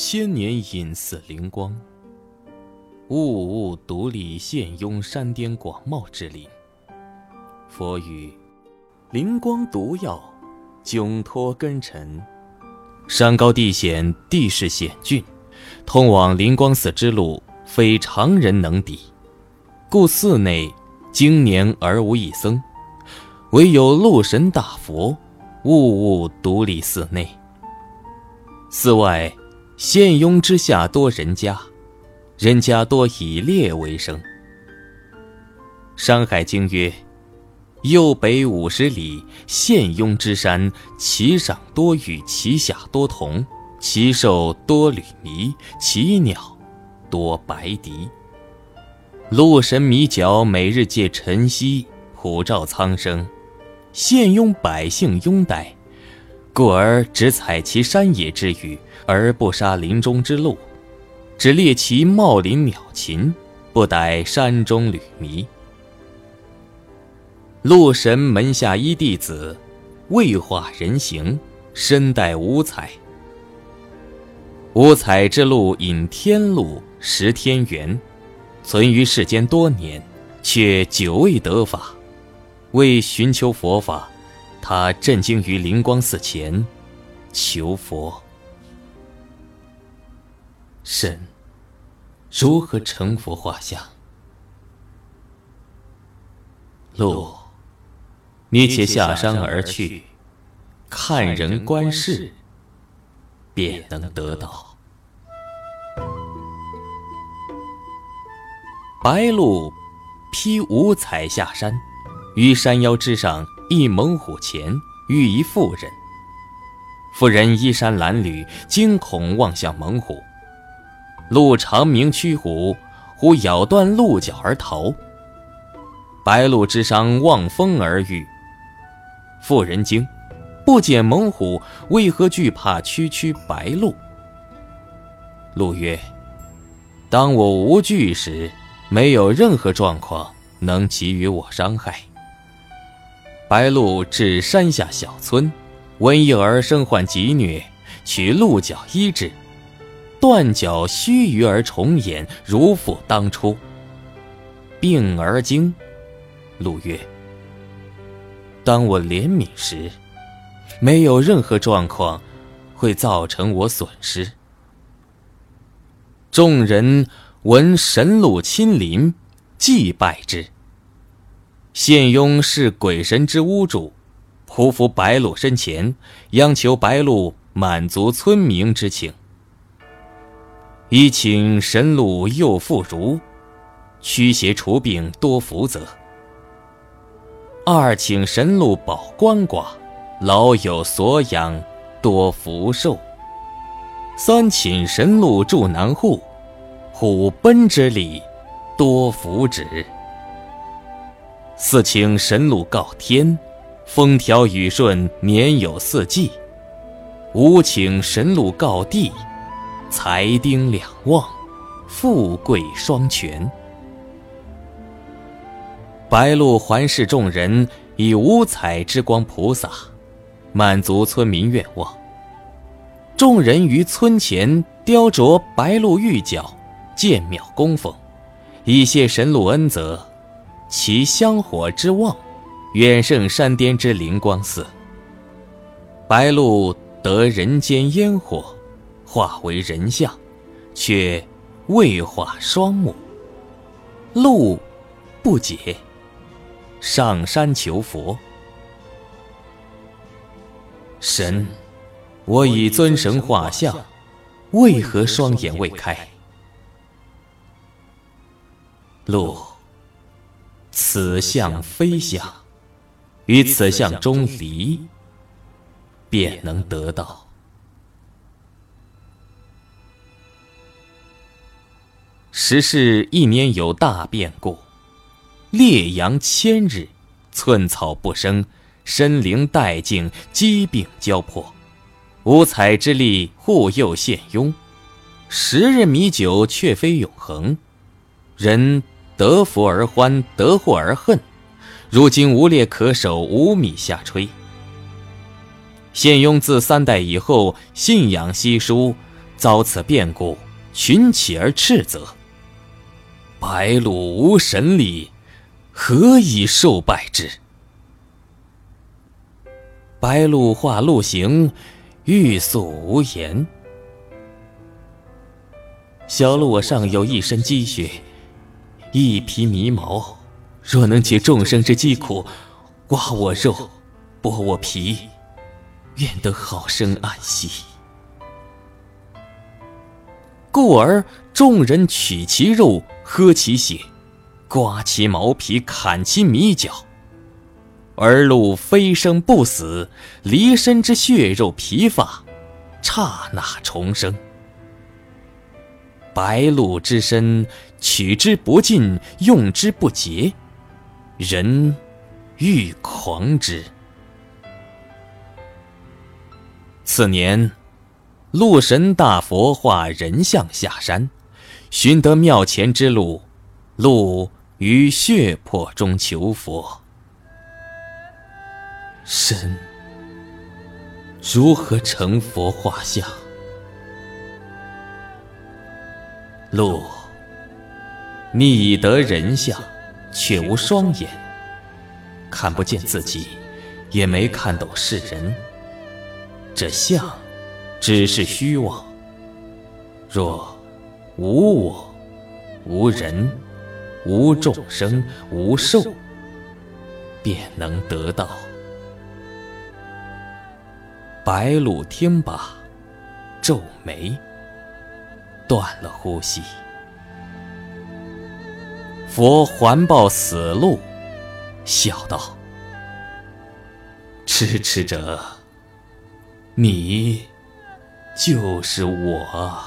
千年隐寺灵光，物物独立现拥山巅广袤之林。佛语：灵光独耀，迥脱根尘。山高地险，地势险峻，通往灵光寺之路非常人能抵，故寺内经年而无一僧，唯有鹿神大佛，物物独立寺内。寺外。县雍之下多人家，人家多以猎为生。《山海经》曰：“右北五十里，县雍之山，其上多雨，其下多铜，其兽多履弥，其鸟多白狄。鹿神弥角每日借晨曦，普照苍生。县雍百姓拥戴，故而只采其山野之鱼。”而不杀林中之鹿，只猎其茂林鸟禽，不逮山中旅迷。鹿神门下一弟子，未化人形，身带五彩。五彩之鹿引天鹿，食天元，存于世间多年，却久未得法。为寻求佛法，他震惊于灵光寺前，求佛。神如何成佛画像？鹿，你且下山而去，看人观事，便能得到。白鹿披五彩下山，于山腰之上一猛虎前遇一妇人。妇人衣衫褴褛，惊恐望向猛虎。鹿长鸣驱虎，虎咬断鹿角而逃。白鹿之伤望风而愈。妇人惊，不解猛虎为何惧怕区区白鹿。鹿曰：“当我无惧时，没有任何状况能给予我伤害。”白鹿至山下小村，闻一儿身患疾疟，取鹿角医治。断脚须臾而重演，如复当初。病而惊，陆曰：“当我怜悯时，没有任何状况会造成我损失。”众人闻神鹿亲临，祭拜之。县雍是鬼神之屋主，匍匐白鹿身前，央求白鹿满足村民之情。一请神鹿又复如，驱邪除病多福泽；二请神鹿保鳏寡，老有所养多福寿；三请神鹿助难户，虎奔之礼多福祉；四请神鹿告天，风调雨顺年有四季；五请神鹿告地。财丁两旺，富贵双全。白鹿环视众人，以五彩之光菩萨，满足村民愿望。众人于村前雕琢白鹿玉角，建庙供奉，以谢神鹿恩泽。其香火之旺，远胜山巅之灵光寺。白鹿得人间烟火。化为人像，却未化双目。鹿不解，上山求佛。神，我以尊神画像，为何双眼未开？鹿，此相非相，于此相中离，便能得到。时是一年有大变故，烈阳千日，寸草不生，生灵殆尽，疾病交迫。五彩之力护佑县雍，十日米酒却非永恒。人得福而欢，得祸而恨。如今无猎可守，无米下炊。献雍自三代以后，信仰稀疏，遭此变故，群起而斥责。白鹿无神力，何以受败之？白鹿化鹿形，欲诉无言。小鹿我尚有一身积雪，一匹迷毛，若能解众生之疾苦，刮我肉，剥我皮，愿得好生安息。故而众人取其肉，喝其血，刮其毛皮，砍其米角。而鹿飞生不死，离身之血肉皮发，刹那重生。白鹿之身，取之不尽，用之不竭，人欲狂之。次年。鹿神大佛化人像下山，寻得庙前之路，鹿于血泊中求佛。神如何成佛画像？鹿，你已得人相，却无双眼，看不见自己，也没看懂世人。这相。只是虚妄。若无我、无人、无众生、无寿，便能得道。白鹿听罢，皱眉，断了呼吸。佛环抱死路，笑道：“痴痴者，你。”就是我。